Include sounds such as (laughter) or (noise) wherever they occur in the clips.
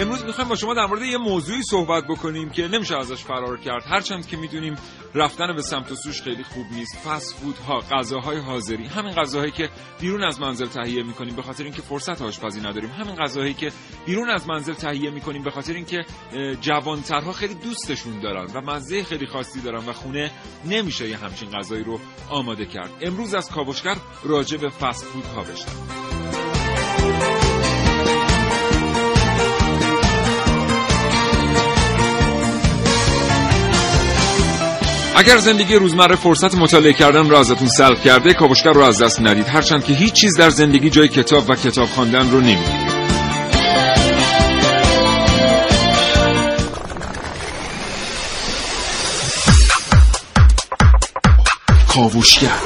امروز می‌خوایم با شما در مورد یه موضوعی صحبت بکنیم که نمیشه ازش فرار کرد. هرچند که می‌دونیم رفتن به سمت و سوش خیلی خوب نیست. فست فود ها غذاهای حاضری همین غذاهایی که بیرون از منزل تهیه می‌کنیم به خاطر اینکه فرصت آشپزی نداریم. همین غذاهایی که بیرون از منزل تهیه می‌کنیم به خاطر اینکه جوانترها خیلی دوستشون دارن و مزه خیلی خاصی دارن و خونه نمیشه یه همچین غذایی رو آماده کرد. امروز از کاوشگر راجع به فست فود ها بشنویم. اگر زندگی روزمره فرصت مطالعه کردن را ازتون سلب کرده کاوشگر رو از دست ندید. هرچند که هیچ چیز در زندگی جای کتاب و کتاب خواندن رو نمی‌گیره کاوشگر.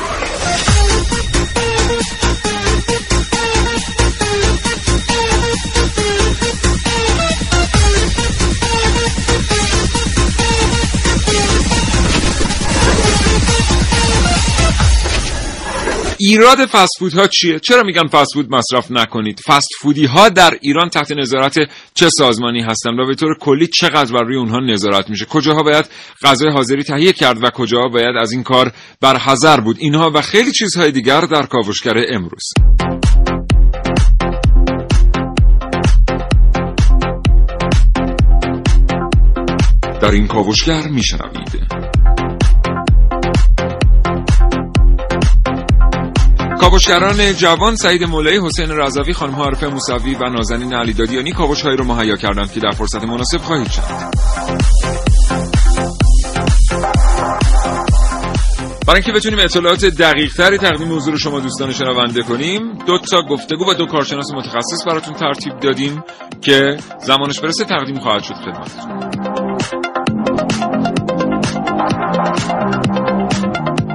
ایراد فست ها چیه؟ چرا میگن فست فود مصرف نکنید؟ فست فودی ها در ایران تحت نظارت چه سازمانی هستند و به طور کلی چقدر بر روی اونها نظارت میشه؟ کجاها باید غذای حاضری تهیه کرد و کجاها باید از این کار برحذر بود؟ اینها و خیلی چیزهای دیگر در کاوشگر امروز. در این کاوشگر میشنوید. کاوشگران جوان سعید مولایی حسین رضوی خانم عارفه موسوی و نازنین علی دادیانی کاوشهایی رو مهیا کردند که در فرصت مناسب خواهید شد. برای اینکه بتونیم اطلاعات دقیق تری تقدیم حضور شما دوستان شنونده کنیم دو تا گفتگو و دو کارشناس متخصص براتون ترتیب دادیم که زمانش برسه تقدیم خواهد شد خدمتتون.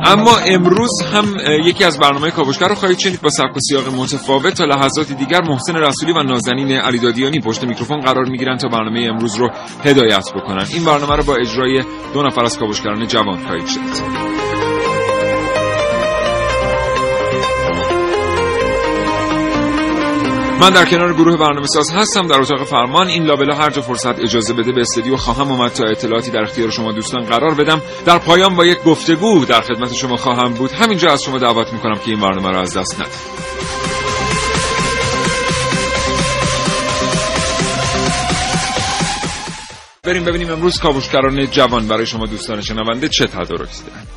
اما امروز هم یکی از برنامه کاوشگر رو خواهید شنید با سبک و سیاق متفاوت تا لحظاتی دیگر محسن رسولی و نازنین علی دادیانی پشت میکروفون قرار می‌گیرن تا برنامه امروز رو هدایت بکنن این برنامه رو با اجرای دو نفر از کاوشگران جوان خواهید شنید. من در کنار گروه برنامه ساز هستم. در اتاق فرمان این لابلا هر جا فرصت اجازه بده به استودیو خواهم اومد تا اطلاعاتی در اختیار شما دوستان قرار بدم. در پایان با یک گفتگو در خدمت شما خواهم بود. همینجا از شما دعوت می‌کنم که این برنامه را از دست ندید بریم ببینیم امروز کاوشگران جوان برای شما دوستان شنونده چه تدارکی دارن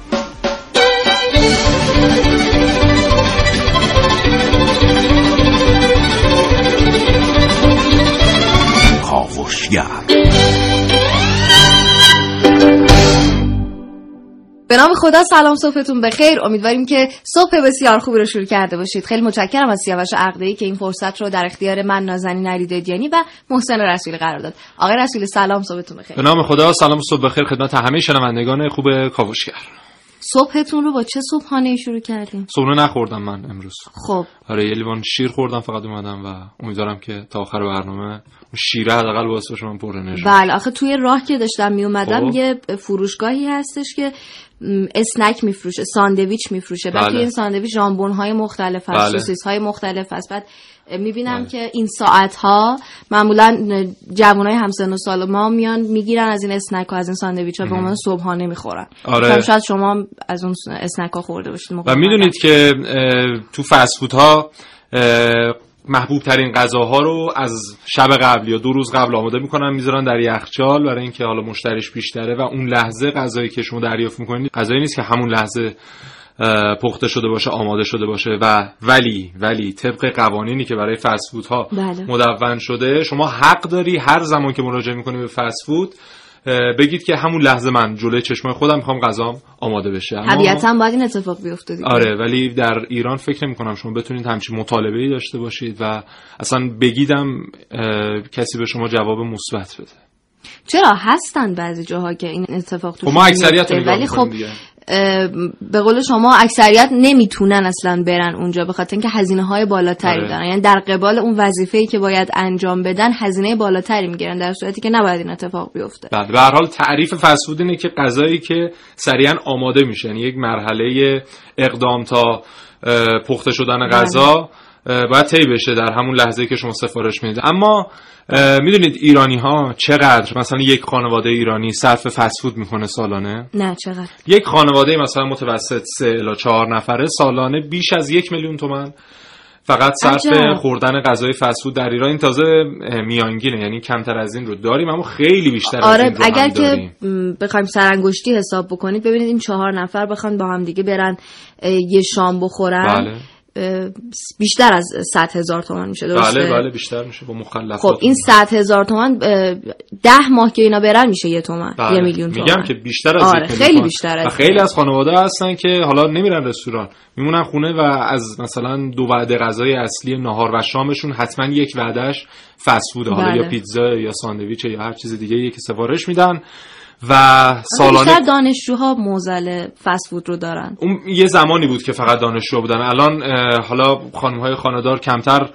به نام خدا سلام صبحتون بخیر. امیدواریم که صبح بسیار خوبی رو شروع کرده باشید. خیلی متشکرم از سیاوش عقده‌ای که این فرصت رو در اختیار من نازنین علی دادیانی و محسن رسولی قرار داد. آقای رسولی سلام صبحتون بخیر. به نام خدا سلام صبح بخیر خدمت همه شنوندگان خوب کاوشگر. صبحتون رو با چه صبحانه شروع کردیم صبحونه نخوردم من امروز. خب. آره یه لیوان شیر خوردم فقط اومدم و امیدوارم که تا آخر برنامه شیره حداقل واسه شما پر انرژی بله آخه توی راه که داشتم می اومدم خب. یه فروشگاهی هستش که اسنک میفروشه ساندویچ میفروشه بعد بله. توی این ساندویچ ژامبون های مختلف هست بله. سوسیس های مختلف هست بعد می‌بینم بله. که این ساعت ها معمولا جوان های همسن و سال ما میان می‌گیرن از این اسنک ها از این ساندویچ ها به عنوان صبحانه می‌خورن آره. شاید شما از اون اسنک ها خورده باشید و می‌دونید که تو فست ها محبوب ترین غذاها رو از شب قبل یا دو روز قبل آماده می‌کنن می‌ذارن در یخچال برای اینکه حالا مشتریش بیشتره و اون لحظه غذایی که شما دریافت می‌کنید غذایی نیست که همون لحظه پخته شده باشه آماده شده باشه و ولی ولی طبق قوانینی که برای فسفود ها بله. مدون شده شما حق داری هر زمان که مراجعه می‌کنی به فسفود بگید که همون لحظه من جلوی چشمای خودم می‌خوام غذام آماده بشه. طبیعتا باید این اتفاق بیفته آره ولی در ایران فکر نمی کنم شما بتونید همچین مطالبه ای داشته باشید و اصلا بگیدم کسی به شما جواب مثبت بده. چرا؟ هستن بعضی جاها که این اتفاق تو خب ما اکثریت ولی خب به قول شما اکثریت نمی‌تونن اصلا برن اونجا به خاطر اینکه هزینه های بالاتری آره. دارن یعنی در قبال اون وظیفه ای که باید انجام بدن هزینه بالاتری می‌گیرن در صورتی که نباید این اتفاق بیفته بله به هر حال تعریف فسفود اینه که غذایی که سریعا آماده میشه یعنی یک مرحله اقدام تا پخته شدن غذا بله. باید طی بشه در همون لحظه که شما سفارش می‌دید اما می‌دونید ایرانی ها چقدر مثلا یک خانواده ایرانی صرف فسفود می‌کنه سالانه؟ نه چقدر؟ یک خانواده مثلا متوسط سه الا چهار نفره سالانه بیش از یک میلیون تومن. فقط صرف خوردن غذای فسفود در ایران. این تازه میانگینه یعنی کمتر از این رو داریم اما خیلی بیشتر آره از این رو اگر که بخوایم سرانگشتی حساب بکنید ببینید این چهار نفر بخوان با هم دیگه برن یه شام بخورن. بله. بیشتر از 100 هزار تومان میشه درسته؟ بله بله بیشتر میشه با مخلفات خب این 100 هزار تومان ده ماه که اینا برن میشه یه تومن بله. یه میلیون تومن میگم که بیشتر از آره خیلی بیشتر از خیلی از خانواده هستن که حالا نمیرن رستوران میمونن خونه و از مثلا دو وعده غذای اصلی نهار و شامشون حتما یک وعدهش فست حالا بله. یا پیتزا یا ساندویچ یا هر چیز دیگه که سفارش میدن و سالانه بیشتر دانشجوها موزل فسفود رو دارن. اون یه زمانی بود که فقط دانشجو بودن. الان حالا خانم های خاندار کمتر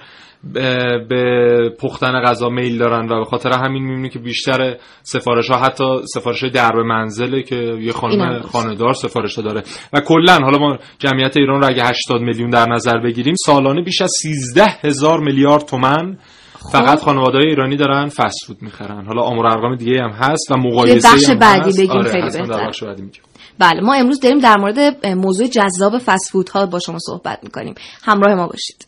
به پختن غذا میل دارن و به خاطر همین می‌بینی که بیشتر سفارش ها حتی سفارش های درب منزله که یه خانم خاندار سفارش داره. و کلا حالا ما جمعیت ایران رو اگه 80 میلیون در نظر بگیریم سالانه بیش از 13 هزار میلیارد تومن فقط خانواده ایرانی دارن فست فود می‌خرن. حالا آمار ارقام دیگه هم هست و مقایسه بخش بعدی بگیم آره خیلی بهتر. بله ما امروز داریم در مورد موضوع جذاب فست فود ها با شما صحبت می‌کنیم. همراه ما باشید.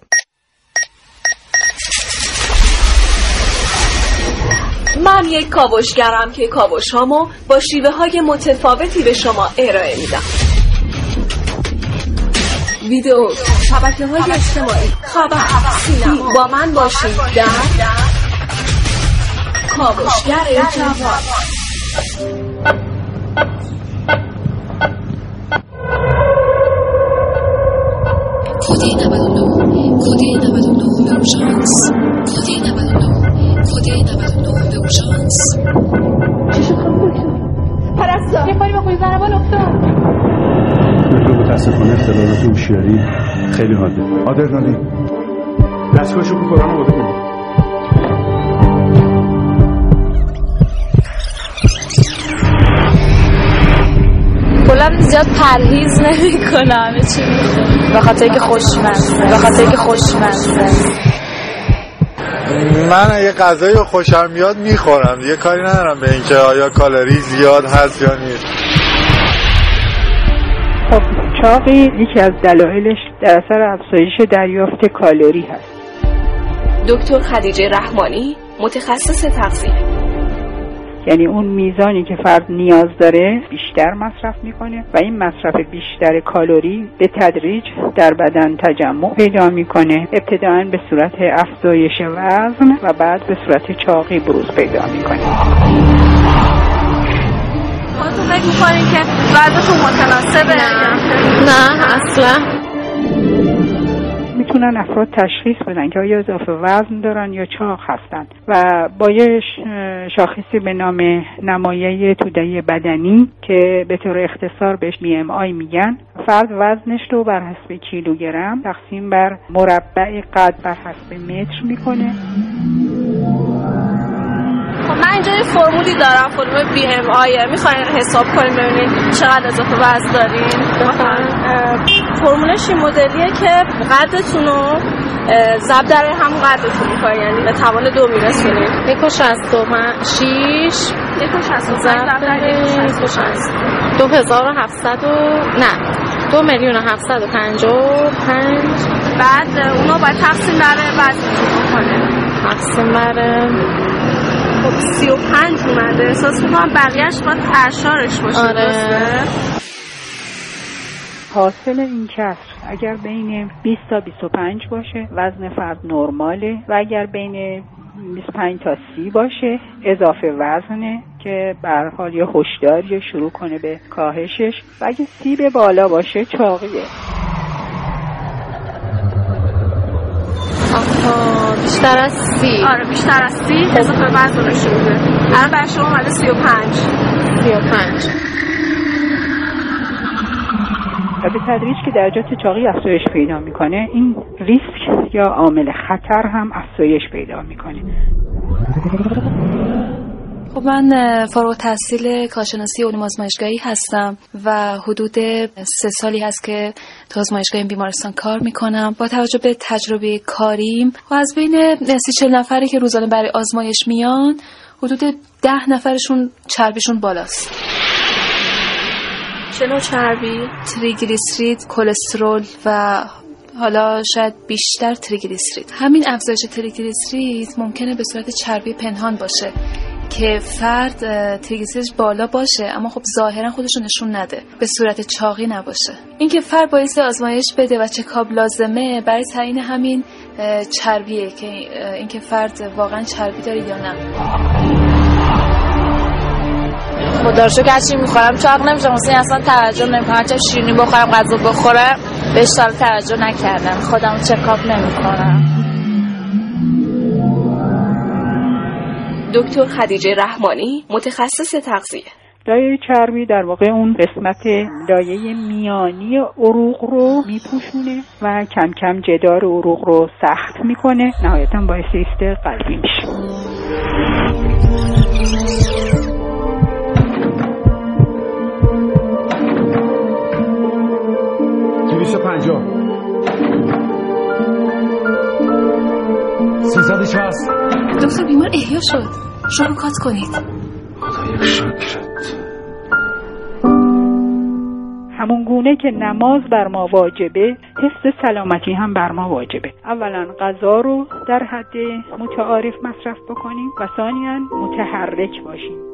من یک کاوشگرم که کاوش هامو با شیوه های متفاوتی به شما ارائه میدم. ویدیو شبکه های اجتماعی. خبر. سینما با من باشید در کاوشگر جوان. کودی 99 کودی 99 اورژانس متاسفانه اختلالات هوشیاری خیلی حاده آدرنالین. دستگاهشو رو قرآن آماده کنید کلا زیاد پرهیز نمی کنم چی به خاطر اینکه خوشمزه. به خاطر اینکه خوشمزه. من اگه غذایی خوشم میاد می‌خورم. یه کاری ندارم به اینکه آیا کالری زیاد هست یا نیست. چاقی یکی از دلایلش در اثر افزایش دریافت کالری هست. دکتر خدیجه رحمانی متخصص تغذیه. یعنی اون میزانی که فرد نیاز داره بیشتر مصرف می‌کنه و این مصرف بیشتر کالری به تدریج در بدن تجمع پیدا می‌کنه. ابتداعا به صورت افزایش وزن و بعد به صورت چاقی بروز پیدا می‌کنه. خودتون فکر می‌کنین که وضعتون متناسبه؟ نه. اصلا. می‌تونن افراد تشخیص بدن که آیا اضافه وزن دارن یا چاق هستن. و با یه شاخصی به نام نمایه توده بدنی که به طور اختصار بهش آی میگن فرد وزنش رو بر حسب کیلوگرم تقسیم بر مربع قد بر حسب متر می‌کنه. فرمولی دارم فرمول بی ام آیه می‌خواین حساب کنیم ببینید چقدر اضافه وزن دارین. فرمولش این مدلیه که قدتون رو زب در همون قدتون می‌کنین یعنی به توان دو میرسونید یک و شست و شیش یک و شست و دو هزار و هفتصد و نه. دو میلیون و هفتصد و پنج و پنج. بعد اونو باید تقسیم بره وزنشون کنه تقسیم بره سی و پنج اومده. احساس می‌کنم بقیهش باید اشارش باشه آره. حاصل این کسر اگر بین 20 تا 25 باشه وزن فرد نرماله و اگر بین 25 تا 30 باشه اضافه وزنه که بر حال یا هشدار یا شروع کنه به کاهشش. و اگه سی به بالا باشه چاقیه. بیشتر از سی. آره بیشتر از سی. اضافه وزنش شده الان بر شما اومده سی و پنج. سی و پنج. و به تدریج که درجات چاقی افزایش پیدا می‌کنه این ریسک یا عامل خطر هم افزایش پیدا می‌کنه. خب من فارغ تحصیل کارشناسی علوم آزمایشگاهی هستم و حدود سه سالی هست که تو آزمایشگاه بیمارستان کار می‌کنم. با توجه به تجربه کاریم و از بین سی چل نفری که روزانه برای آزمایش میان حدود ده نفرشون چربیشون بالاست. چه چربی؟ تریگلیسرید، کلسترول و حالا شاید بیشتر تریگلیسرید. همین افزایش تریگلیسرید ممکنه به صورت چربی پنهان باشه. که فرد تریگلیسیدش بالا باشه اما خب ظاهرا خودش نشون نده. به صورت چاقی نباشه. اینکه فرد باید آزمایش بده و چکاب لازمه برای تعیین همین چربیه که اینکه فرد واقعا چربی داره یا نه. خدا رو شکر می‌خورم. چاق نمیشم. مثلا اصلا توجه نمی‌کنم. چه شیرینی بخورم غذا بخورم بهش توجه نکردم. خودم چکاپ نمی‌کنم دکتر خدیجه رحمانی متخصص تغذیه. لایه چربی در واقع اون قسمت لایه میانی عروق رو میپوشونه و کم کم جدار عروق رو سخت می‌کنه. نهایتا باعث ایست قلبی میشه. 250 360 دکتر بیمار احیا شد. شما کات کنید. شکرت. همون گونه که نماز بر ما واجبه حفظ سلامتی هم بر ما واجبه. اولا غذا رو در حد متعارف مصرف بکنیم و ثانیا متحرک باشیم.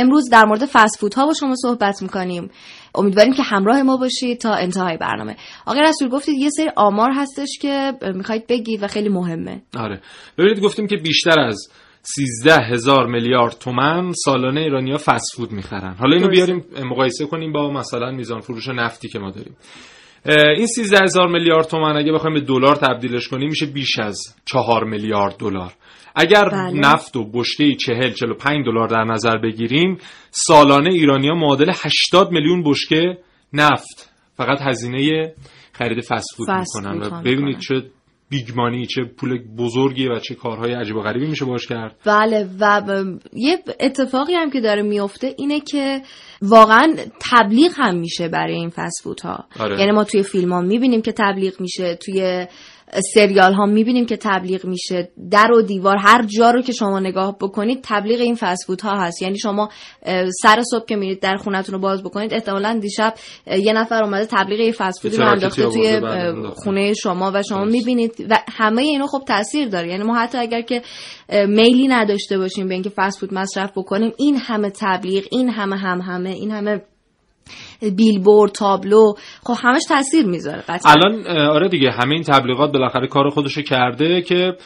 امروز در مورد فست ها با شما صحبت می‌کنیم. امیدواریم که همراه ما باشید تا انتهای برنامه. آقای رسول گفتید یه سری آمار هستش که می‌خواید بگید و خیلی مهمه. آره. ببینید گفتیم که بیشتر از 13 هزار میلیارد تومن سالانه ایرانیا فست فود می‌خرن. حالا اینو بیاریم مقایسه کنیم با مثلا میزان فروش نفتی که ما داریم. این 13 هزار میلیارد تومن اگه بخوایم به دلار تبدیلش کنیم میشه بیش از 4 میلیارد دلار. اگر بله. نفت و بشکه 40 45 دلار در نظر بگیریم سالانه ایرانیا معادل 80 میلیون بشکه نفت فقط هزینه خرید فست فود می‌کنن و ببینید چه بیگمانی چه پول بزرگی و چه کارهای عجیب و غریبی میشه باش کرد بله و یه اتفاقی هم که داره میفته اینه که واقعا تبلیغ هم میشه برای این فست ها آره. یعنی ما توی فیلم ها می‌بینیم که تبلیغ میشه توی سریال ها می‌بینیم که تبلیغ میشه. در و دیوار هر جا رو که شما نگاه بکنید تبلیغ این فسفود ها هست. یعنی شما سر صبح که میرید در خونتون رو باز بکنید احتمالا دیشب یه نفر اومده تبلیغ یه فسفودی رو انداخته توی خونه شما و شما می‌بینید. و همه اینو خب تاثیر داره. یعنی ما حتی اگر که میلی نداشته باشیم به اینکه فسفود مصرف بکنیم این همه تبلیغ این همه هم همه این همه بیلبورد تابلو خب همش تاثیر می‌ذاره قطعا الان آره دیگه همه این تبلیغات بالاخره کار خودشو کرده که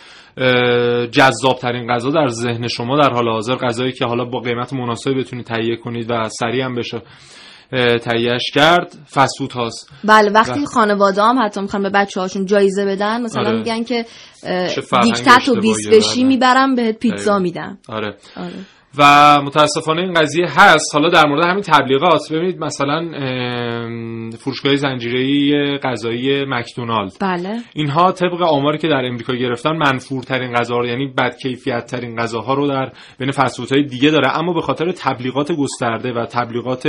جذاب ترین غذا در ذهن شما در حال حاضر غذایی که حالا با قیمت مناسبی بتونید تهیه کنید و سریع هم بشه تهیهش کرد فسود هاست بله وقتی و... خانواده هم حتی می‌خوان به بچه هاشون جایزه بدن مثلا آره. میگن که دیکتت و بیس بشی می‌برم بهت پیتزا میدم آره. آره. و متاسفانه این قضیه هست. حالا در مورد همین تبلیغات ببینید مثلا فروشگاه زنجیره‌ای غذایی مکدونالد بله. اینها طبق آماری که در امریکا گرفتن منفورترین غذا یعنی بد کیفیت ترین غذاها رو در بین فسفودهای دیگه داره. اما به خاطر تبلیغات گسترده و تبلیغات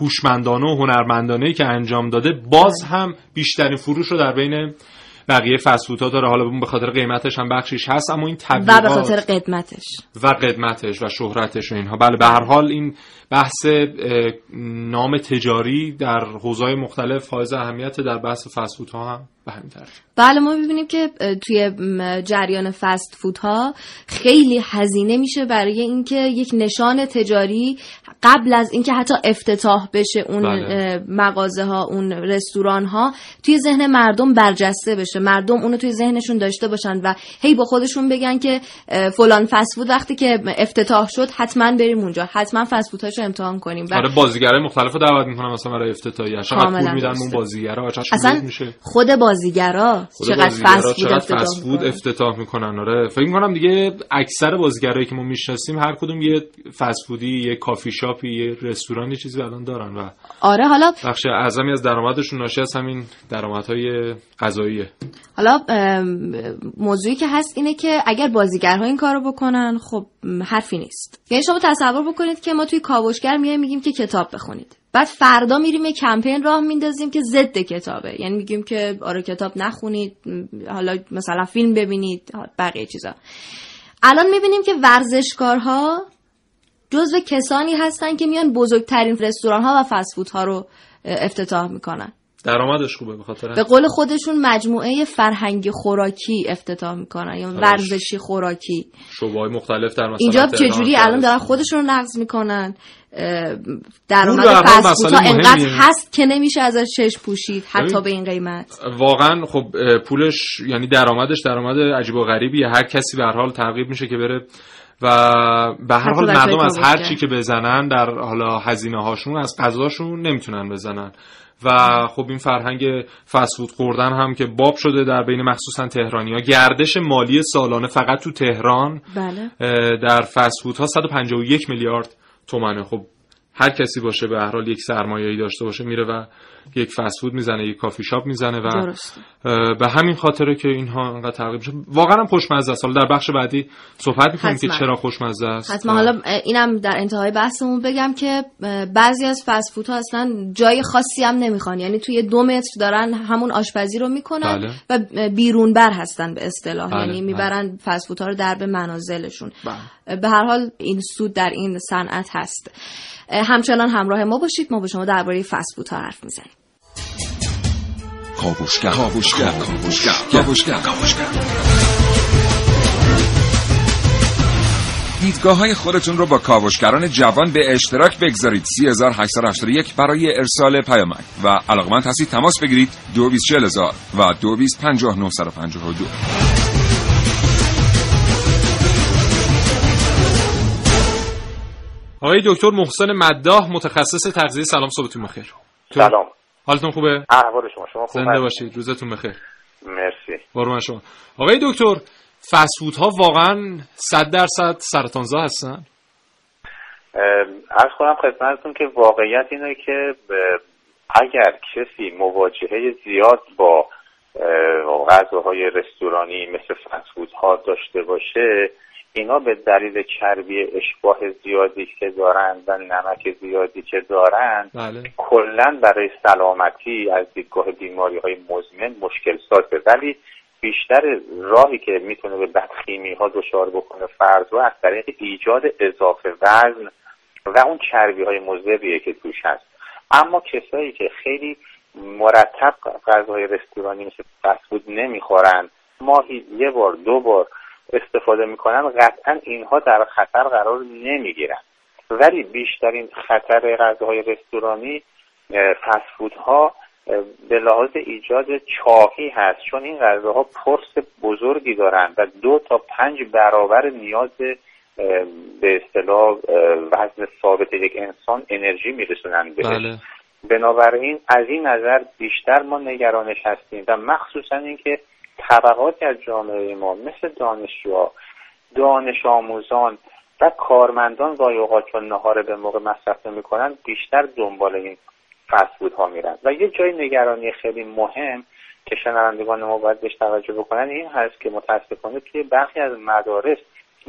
هوشمندانه و هنرمندانه که انجام داده باز. هم بیشترین فروش رو در بین بقیه فسفود ها داره. حالا به خاطر قیمتش هم بخشیش هست اما این تبلیغات و به خاطر قدمتش. و قدمتش و شهرتش و اینها. بله به هر حال این بحث نام تجاری در حوزه‌های مختلف حائز اهمیت در بحث فسفود ها هم به همین بله ما می‌بینیم که توی جریان فست فودها خیلی هزینه میشه برای اینکه یک نشان تجاری قبل از اینکه حتی افتتاح بشه اون بله. مغازه ها اون رستوران ها توی ذهن مردم برجسته بشه. مردم اونو توی ذهنشون داشته باشن و هی با خودشون بگن که فلان فست فود وقتی که افتتاح شد حتما بریم اونجا. حتما فست فودهاشو امتحان کنیم. آره بازیگرای مختلفو دعوت می‌کنن مثلا برای افتتاحیه چقدر پول میدن اون بازیگرا اصلا میشه. خود بازیگرا چقدر فست فود افتتاح, افتتاح می‌کنن. آره فکر می‌کنم دیگه اکثر بازیگرایی که ما می‌شناسیم هر کدوم یه فست فودی یه کافی شاپی یه رستورانی چیزی الان دارن و آره حالا بخش اعظمی از درآمدشون ناشی از همین درآمدهای غذاییه. حالا موضوعی که هست اینه که اگر بازیگرها این کارو بکنن خب حرفی نیست. یعنی شما تصور بکنید که ما توی کاوشگر میایم میگیم که کتاب بخونید. بعد فردا میریم یه کمپین راه میندازیم که ضد کتابه. یعنی میگیم که آره کتاب نخونید حالا مثلا فیلم ببینید بقیه چیزا. الان می‌بینیم که ورزشکارها جزو کسانی هستن که میان بزرگترین رستوران ها و فسفود ها رو افتتاح می‌کنن. درآمدش خوبه به خاطر به قول خودشون مجموعه فرهنگی خوراکی افتتاح می‌کنن یا ورزشی خوراکی. شعبه مختلف در مثلا اینجا چجوری الان دارن خودشون رو نقض می‌کنن؟ درآمد فسفود ها انقدر هست که نمیشه ازش چشم پوشید حتی به این قیمت. واقعا خب پولش یعنی درآمدش درآمد عجیب و غریبیه. هر کسی به هر حال ترغیب میشه که بره و به هر حال مردم از هر چی که بزنن در حالا هزینه هاشون از غذاشون نمی‌تونن بزنن. و خب این فرهنگ فسفود خوردن هم که باب شده در بین مخصوصا تهرانی ها گردش مالی سالانه فقط تو تهران بله. در فسفود ها 151 میلیارد تومنه. خب هر کسی باشه به هر حال یک سرمایه‌ای داشته باشه میره و یک فست فود می‌زنه یک کافی شاپ می‌زنه و به همین خاطره که اینها انقدر تغییر میشه واقعا هم خوشمزه است حالا در بخش بعدی صحبت می‌کنیم که چرا خوشمزه است حتما حالا اینم در انتهای بحثمون بگم که بعضی از فست فود ها اصلا جای خاصی هم نمی‌خوان یعنی توی دو متر دارن همون آشپزی رو می‌کنن بله. و بیرون بر هستن به اصطلاح بله. یعنی. می‌برن بله. فست فود ها رو در به منازلشون بله. به هر حال این سود در این صنعت هست همچنان همراه ما باشید ما به شما درباره فست ها حرف می‌زنیم کاوشگر کاوشگر کاوشگر کاوشگر کاوشگر دیدگاه های خودتون رو با کاوشگران جوان به اشتراک بگذارید. 3881 برای ارسال پیامک. و علاقمند هستید تماس بگیرید. 224000 و 225952 آقای دکتر محسن مداح متخصص تغذیه سلام صبحتون بخیر. سلام. حالتون خوبه؟ احوال شما. شما خوبه زنده باشید. روزتون بخیر. مرسی. قربان شما. آقای دکتر فسفود ها واقعا 100 درصد سرطانزا هستن؟ از کنم خدمتتون که واقعیت اینه که اگر کسی مواجهه زیاد با غذاهای رستورانی مثل فسفود ها داشته باشه اینا به دلیل چربی اشباه زیادی که دارند و نمک زیادی که دارند بله. کلا برای سلامتی از دیدگاه بیماری های مزمن مشکل سازه ولی بیشتر راهی که می‌تونه به بدخیمی ها دچار بکنه فرض و از طریق ایجاد اضافه وزن و اون چربی های مضریه که توش هست اما کسایی که خیلی مرتب غذاهای رستورانی مثل فسفود نمی‌خورن ماهی یه بار دو بار استفاده می‌کنن قطعا اینها در خطر قرار نمی‌گیرن. ولی بیشترین خطر غذاهای رستورانی فسفودها به لحاظ ایجاد چاقی هست. چون این غذاها پرس بزرگی دارند و دو تا پنج برابر نیاز به اصطلاح وزن ثابت یک انسان انرژی میرسونند بهش. بله. بنابراین از این نظر بیشتر ما نگرانش هستیم و مخصوصا اینکه طبقاتی از جامعه ما مثل دانشجوها دانش آموزان و کارمندان گاهی اوقات چون نهار به موقع مصرف نمی‌کنن بیشتر دنبال این فسفود ها میرن. و یه جای نگرانی خیلی مهم که شنوندگان ما باید بهش توجه بکنن این هست که متاسفانه توی برخی از مدارس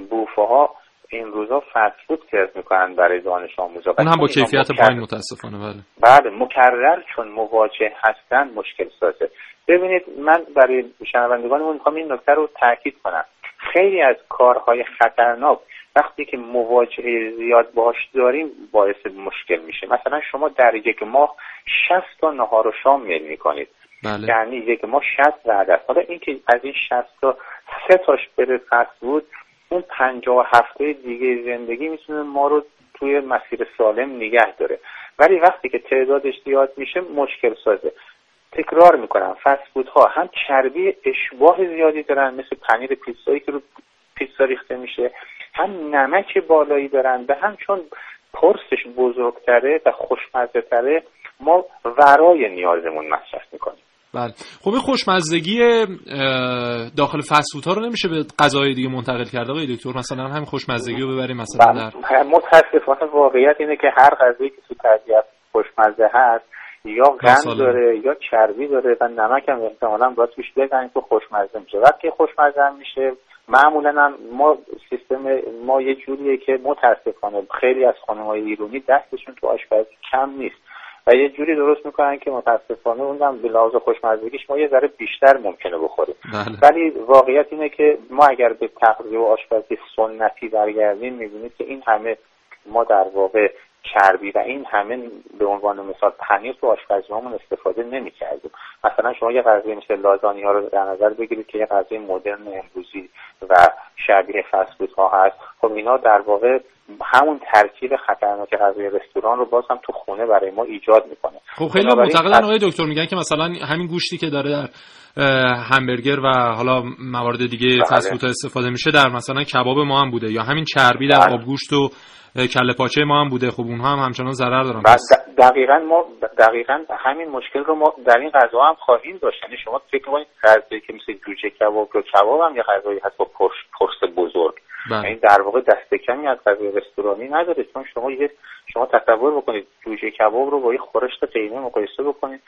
بوفه ها این روزا فود سرو می‌کنن برای دانش آموزا اون هم با کیفیت پایین متاسفانه بله. بله مکرر چون مواجه هستن مشکل سازه. ببینید من برای شنوندگانمون می‌خوام این نکته رو تاکید کنم. خیلی از کارهای خطرناک وقتی که مواجهه زیاد باش داریم باعث مشکل میشه. مثلا شما در یک ماه 60 تا نهار و شام میل می‌کنید. بله. یعنی یک ماه 60 وعده حالا اینکه از این 60 تا سه تاش بره بود اون 57 دیگه زندگی می‌تونه ما رو توی مسیر سالم نگه داره. ولی وقتی که تعدادش زیاد میشه مشکل سازه. تکرار می‌کنم. فست ها هم چربی اشباه زیادی دارن مثل پنیر پیتزایی که رو پیتزا ریخته میشه. هم نمک بالایی دارن به هم چون پرسش بزرگتره و خوشمزه تره ما ورای نیازمون مصرف می‌کنیم. بله. خب این خوشمزدگی داخل فسفود ها رو نمیشه به غذاهای دیگه منتقل کرده آقای دکتر؟ مثلا همین خوشمزدگی رو ببریم مثلا بله. در متاسفانه واقعیت اینه که هر غذایی که تو خوشمزه هست یا قند داره یا چربی داره و نمک هم احتمالا باید توش بزنید تو خوشمزه میشه. وقتی خوشمزه میشه معمولا هم ما سیستم ما یه جوریه که متاسفانه خیلی از های ایرانی دستشون تو آشپزی کم نیست و یه جوری درست می‌کنن که متاسفانه اونم به لحاظ خوشمزگیش ما یه ذره بیشتر ممکنه بخوریم بله. ولی واقعیت اینه که ما اگر به تغذیه و آشپزی سنتی برگردیم می‌بینید که این همه ما در واقع چربی و این همه به عنوان مثال پنیر تو آشپزیامون استفاده نمی‌کردیم مثلا شما یه غذای مثل لازانی ها رو در نظر بگیرید که یه غذای مدرن امروزی و شبیه فسفود ها هست خب اینا در واقع همون ترکیب خطرناک غذای رستوران رو باز هم تو خونه برای ما ایجاد می‌کنه خب خیلی معتقدن آقای دکتر میگن که مثلا همین گوشتی که داره در همبرگر و حالا موارد دیگه بله. فسفود استفاده میشه در مثلا کباب ما هم بوده یا همین چربی در بله. آبگوشت و کله پاچه ما هم بوده خب اونها هم همچنان ضرر دارن. دقیقا ما دقیقا همین مشکل رو ما در این غذا هم خواهیم داشت. یعنی شما فکر کنید غذایی که مثل جوجه کباب یا کباب هم یه غذایی هست با پرس بزرگ. بله. یعنی در واقع دست کمی از غذای رستورانی نداره. چون شما یه شما تصور بکنید جوجه کباب رو با یه خورشت قیمه مقایسه بکنید.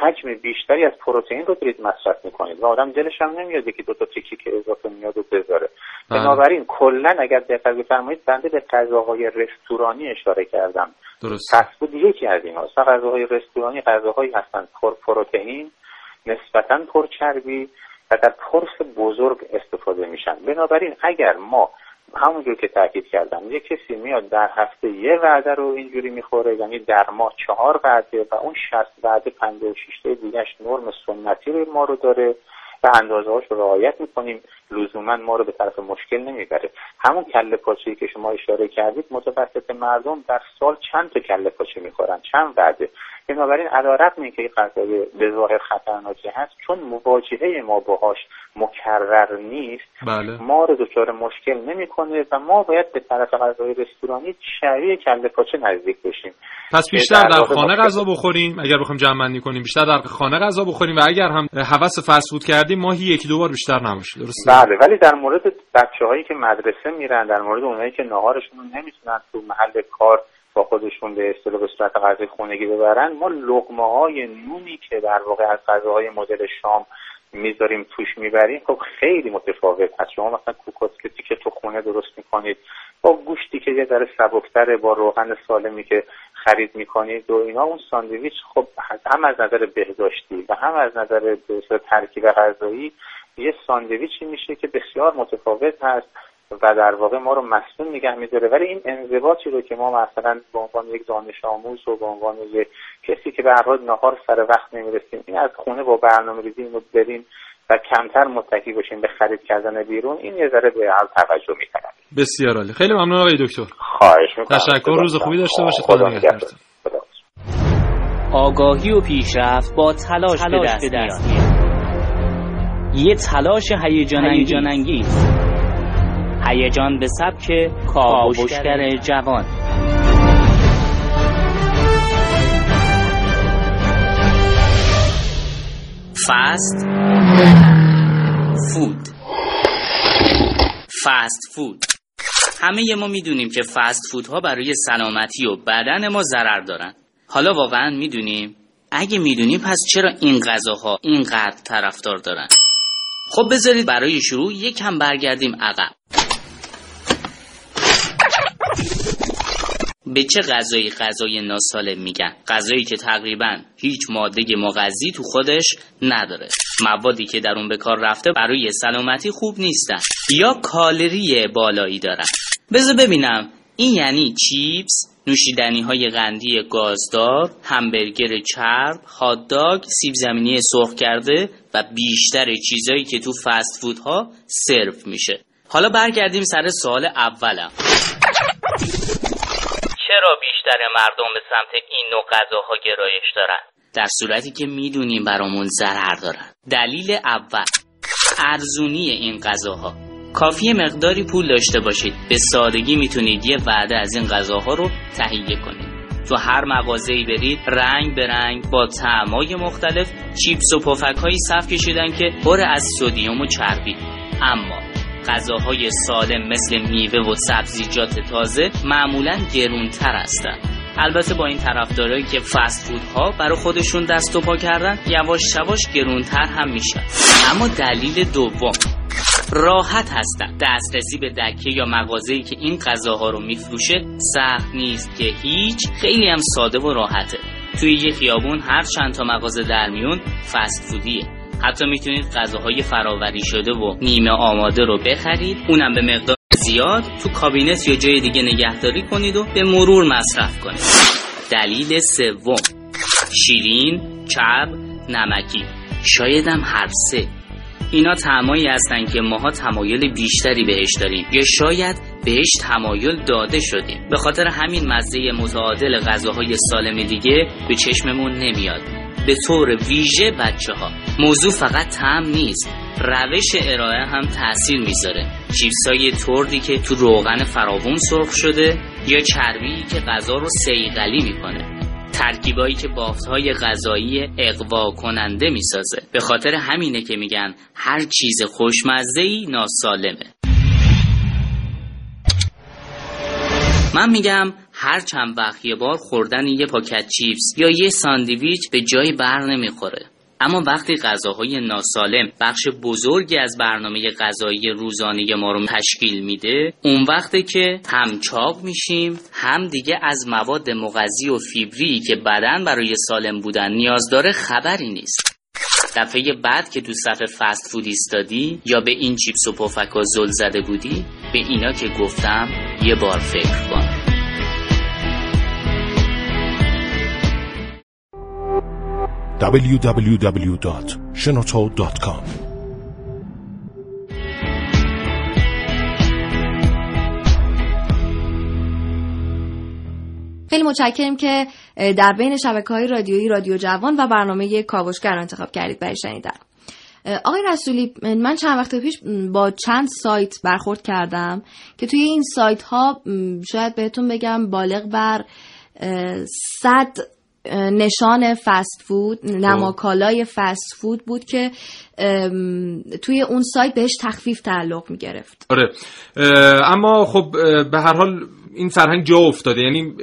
حجم بیشتری از پروتئین رو دارید مصرف می‌کنید و آدم دلش هم نمیاد که دو تا تیکی که اضافه میاد و بذاره. بله. بنابراین کلا اگر دقت بفرمایید بنده به غذاهای رستورانی اشاره کردم. درست. فسفود یکی از ایناست غذاهای رستورانی غذاهایی هستند پر پروتئین نسبتا پرچربی و در پرس بزرگ استفاده میشن. بنابراین اگر ما همونجور که تاکید کردم یه کسی میاد در هفته یه وعده رو اینجوری می‌خوره یعنی در ماه چهار وعده و اون شست وعده پنده و شیشته دیگهش نرم سنتی رو ما رو داره و اندازه هاش رو رعایت می‌کنیم. لزوما ما رو به طرف مشکل نمی‌بره. همون کله پاچه که شما اشاره کردید متوسط مردم در سال چند تا کله پاچه می‌خورن؟ چند وعده؟ بنابراین علیرغم اینکه این غذای به ظاهر خطرناکی هست چون مواجهه ما باهاش مکرر نیست بله. ما رو دچار مشکل نمی‌کنه و ما باید به طرف غذای رستورانی شبیه کله پاچه نزدیک بشیم. پس بیشتر در, خانه غذا بخوریم اگر بخوایم جمع کنیم بیشتر در خانه غذا بخوریم و اگر هم هوس فست فود کردیم ماهی یکی دو بار بیشتر نباشه درسته؟ بله ولی در مورد بچه هایی که مدرسه میرن در مورد اونایی که ناهارشون رو نمی‌تونن تو محل کار با خودشون به اصطلاح به صورت غذای خونگی ببرن ما لقمه های نونی که در واقع از غذاهای مدل شام می‌ذاریم توش می‌بریم خب خیلی متفاوت هست. شما مثلا کوکوسکتی که تو خونه درست می‌کنید با گوشتی که یه ذره سبکتره با روغن سالمی که خرید می‌کنید و اینا اون ساندویچ خب هم از نظر بهداشتی و هم از نظر ترکیب غذایی یه ساندویچی میشه که بسیار متفاوت هست و در واقع ما رو مسئول نگه میداره. ولی این انضباطی رو که ما مثلا به عنوان یک دانش آموز و به عنوان یک کسی که به هر نهار سر وقت نمی‌رسیم این از خونه با برنامه ریزی بریم و کمتر متکی باشیم به خرید کردن بیرون این یه ذره به حال توجه می‌کنه بسیار عالی. خیلی ممنون آقای دکتر. خواهش می‌کنم. تشکر روز خوبی داشته باشید. خدا نگهدارتون آگاهی و پیشرفت با تلاش, تلاش به دست میاد. یه تلاش هیجان انگیز هیجان به سبک کاوشگر جوان. فست فود فست فود همه ما می‌دونیم که فست فودها برای سلامتی و بدن ما ضرر دارن. حالا واقعا می‌دونیم. اگه می‌دونیم پس چرا این غذاها اینقدر طرفدار دارن؟ خب بذارید برای شروع یکم برگردیم عقب. به چه غذایی غذای ناسالم میگن؟ غذایی که تقریبا هیچ ماده مغذی تو خودش نداره. موادی که در اون به کار رفته برای سلامتی خوب نیستن یا کالری بالایی دارن. بذار ببینم. این یعنی چیپس نوشیدنی های قندی گازدار، همبرگر چرب، هاتداگ، سیب زمینی سرخ کرده و بیشتر چیزایی که تو فست فودها سرو میشه. حالا برگردیم سر سوال اولم. چرا بیشتر مردم به سمت این نوع غذاها گرایش دارن؟ در صورتی که می‌دونیم برامون ضرر دارن. دلیل اول ارزونی این غذاها کافی مقداری پول داشته باشید به سادگی می‌تونید یه وعده از این غذاها رو تهیه کنید تو هر مغازه‌ای برید رنگ به رنگ با طعمای مختلف چیپس و پفک هایی صف کشیدن که پر از سدیم و چربی. اما غذاهای سالم مثل میوه و سبزیجات تازه معمولا گرونتر هستند البته با این طرفدارایی که فست فودها برای خودشون دست و پا کردن یواش یواش گرونتر هم میشن. اما دلیل دوم. راحت هستن دسترسی به دکه یا مغازه‌ای که این غذاها رو میفروشه سخت نیست که هیچ. خیلی هم ساده و راحته. توی یه خیابون هر چند تا مغازه در میون فست فودیه. حتی می‌تونید غذاهای فراوری شده و نیمه آماده رو بخرید. اونم به مقدار زیاد. تو کابینت یا جای دیگه نگهداری کنید و به مرور مصرف کنید. دلیل سوم. شیرین چرب نمکی. شایدم هر سه. اینا تعمایی هستن که ماها تمایل بیشتری بهش داریم. یا شاید بهش تمایل داده شدیم. به خاطر همین مزه متعادل غذاهای سالم دیگه به چشممون نمیاد. به طور ویژه بچه ها موضوع فقط تعم نیست. روش ارائه هم تاثیر می‌ذاره. چیپسای تردی که تو روغن فراوون سرخ شده یا چربی که غذا رو سیغلی می‌کنه. ترکیبایی که های غذایی اقوا کننده می‌سازه. به خاطر همینه که میگن هر چیز خوشمزه ای ناسالمه. من میگم هر چند وقت یه بار خوردن یه پاکت چیپس یا یه ساندویچ به جای بر نمی‌خوره. اما وقتی غذاهای ناسالم بخش بزرگی از برنامه غذایی روزانه ما رو تشکیل میده اون وقتی که هم چاق میشیم هم دیگه از مواد مغذی و فیبری که بدن برای سالم بودن نیاز داره خبری نیست. دفعه بعد که تو صف فست فود ایستادی یا به این چیپس و پفکا زل زده بودی به اینا که گفتم یه بار فکر کن. www.shenoto.com خیلی متشکرم که در بین شبکه های رادیویی رادیو جوان و برنامه کاوشگر انتخاب کردید برای شنیدن. آقای رسولی من چند وقت پیش با چند سایت برخورد کردم که توی این سایت ها شاید بهتون بگم بالغ بر صد نشان فست فود خب. نماکالای فست فود بود که توی اون سایت بهش تخفیف تعلق می گرفت آره اما خب به هر حال این فرهنگ جا افتاده. یعنی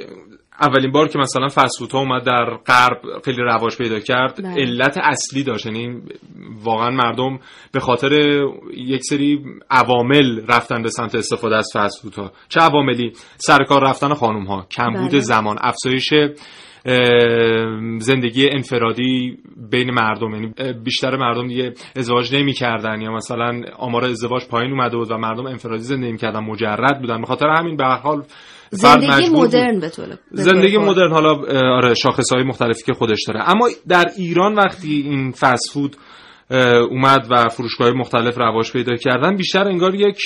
اولین بار که مثلا فسفوت ها اومد در غرب خیلی رواج پیدا کرد بله. علت اصلی داشت. یعنی واقعا مردم به خاطر یک سری عوامل رفتن به سمت استفاده از فسفوت ها. چه عواملی؟ سرکار رفتن خانم ها کمبود بله. زمان. افزایش زندگی انفرادی بین مردم یعنی بیشتر مردم دیگه ازدواج نمی‌کردن یا مثلا آمار ازدواج پایین اومده بود و مردم انفرادی زندگی می‌کردن مجرد بودن. به خاطر همین به حال زندگی مدرن به زندگی مدرن حالا آره شاخص های مختلفی که خودش داره. اما در ایران وقتی این فست فود اومد و فروشگاه مختلف رواج پیدا کردن بیشتر انگار یک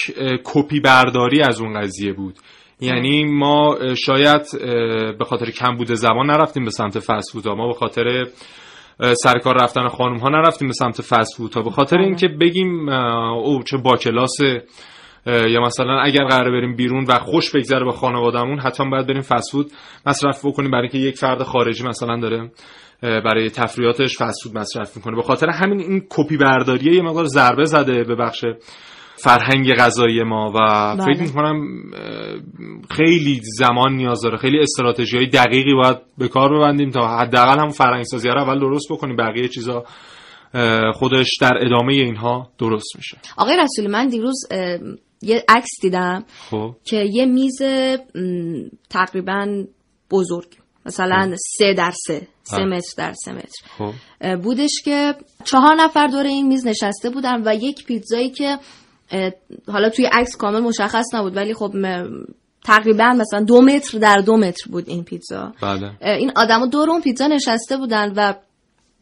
کپی برداری از اون قضیه بود. یعنی ما شاید به خاطر کمبود زبان نرفتیم به سمت فست ما به خاطر سرکار رفتن خانم ها نرفتیم به سمت فست ها. به خاطر آره. اینکه بگیم او چه با کلاس یا مثلا اگر قرار بریم بیرون و خوش بگذره با خانوادهمون حتما باید بریم فسفود مصرف بکنیم. برای اینکه یک فرد خارجی مثلا داره برای تفریحاتش فسفود مصرف می‌کنه. به خاطر همین این کپی برداریه یه مقدار ضربه زده به بخش فرهنگ غذایی ما و بله. فکر می‌کنم خیلی زمان نیاز داره خیلی استراتژی های دقیقی باید به کار ببندیم تا حداقل هم فرهنگ سازی رو اول درست بکنیم بقیه چیزا خودش در ادامه اینها درست میشه آقای رسول من دیروز یه عکس دیدم خب. که یه میز تقریبا بزرگ مثلا سه در سه سه متر در سه متر خب. بودش که چهار نفر دور این میز نشسته بودن و یک پیتزایی که حالا توی عکس کامل مشخص نبود ولی خب تقریبا مثلا دو متر در دو متر بود این پیتزا. بله. این آدما دور اون پیتزا نشسته بودن و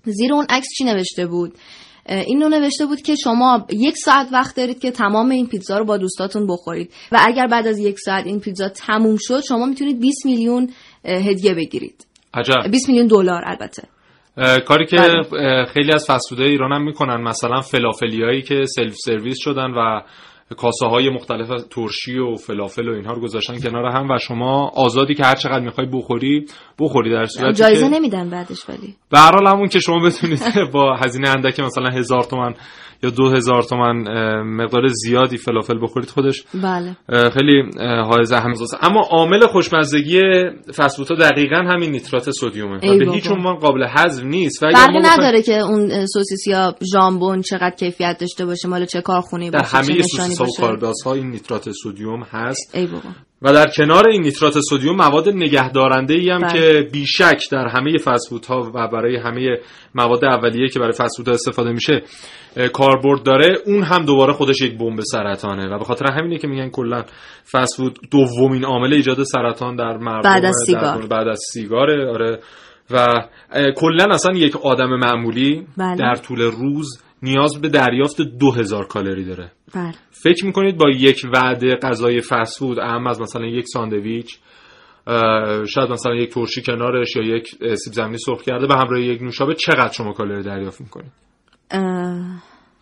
زیر اون عکس چی نوشته بود؟ این رو نوشته بود که شما یک ساعت وقت دارید که تمام این پیتزا رو با دوستاتون بخورید و اگر بعد از یک ساعت این پیتزا تموم شد شما می‌تونید 20 میلیون هدیه بگیرید. عجب. 20 میلیون دلار البته. کاری که خیلی از فست‌فودهای ایران هم می‌کنن. مثلا فلافلیایی که سلف سرویس شدن و کاسه های مختلف ترشی و فلافل و اینها رو گذاشتن کنار هم و شما آزادی که هر چقدر می‌خوای بخوری بخوری در صورتی جایزه نمیدن بعدش ولی. به هر حال همون که شما بتونید (laughs) با هزینه اندک مثلا هزار تومن یا دو هزار تومن مقدار زیادی فلافل بخورید خودش. بله. خیلی حائز اهمیت اما عامل خوشمزگی فسفوتا دقیقا همین نیترات سدیومه. به هیچ عنوان قابل هضم نیست و فرقی نداره که اون سوسیس یا ژامبون چقدر کیفیت داشته باشه مال چه کارخونه باشه در همه سوسیس ها و کاردازها این نیترات سدیم هست. ای بابا. و در کنار این نیترات سدیم مواد نگهدارنده ای هم بله. که بیشک در همه فسفودها و برای همه مواد اولیه که برای فسفودها استفاده میشه کاربرد داره اون هم دوباره خودش یک بمب سرطانه و به خاطر همینه که میگن کلا فسفود دومین عامل ایجاد سرطان در مردم بعد از سیگار بعد از سیگاره آره و کلا اصلا یک آدم معمولی بله. در طول روز نیاز به دریافت دو هزار کالری داره. بله. فکر می‌کنید با یک وعده غذای فسفود اهم از مثلا یک ساندویچ شاید مثلا یک ترشی کنارش یا یک سیب زمینی سرخ کرده به همراه یک نوشابه چقدر شما کالری دریافت می‌کنید؟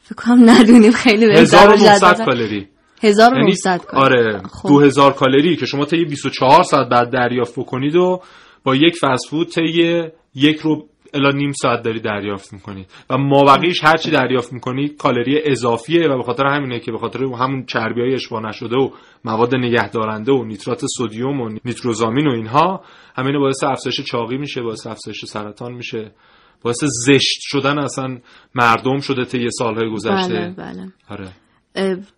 فکر کنم ندونیم خیلی بهتر 1900 کالری. 1900 کالری. آره خب. 2000 کالری که شما طی 24 ساعت بعد دریافت بکنید و با یک فست‌فود طی یک ربع الی نیم ساعت داری دریافت می‌کنی. و مابقیش هر چی دریافت می‌کنی کالری اضافیه و به خاطر همینه که به خاطر همون چربی های اشباع نشده و مواد نگهدارنده و نیترات سدیم و نیتروزامین و اینها همین باعث افزایش چاقی میشه باعث افزایش سرطان میشه. باعث زشت شدن اصلا مردم شده طی سالهای گذشته. بله بله. آره.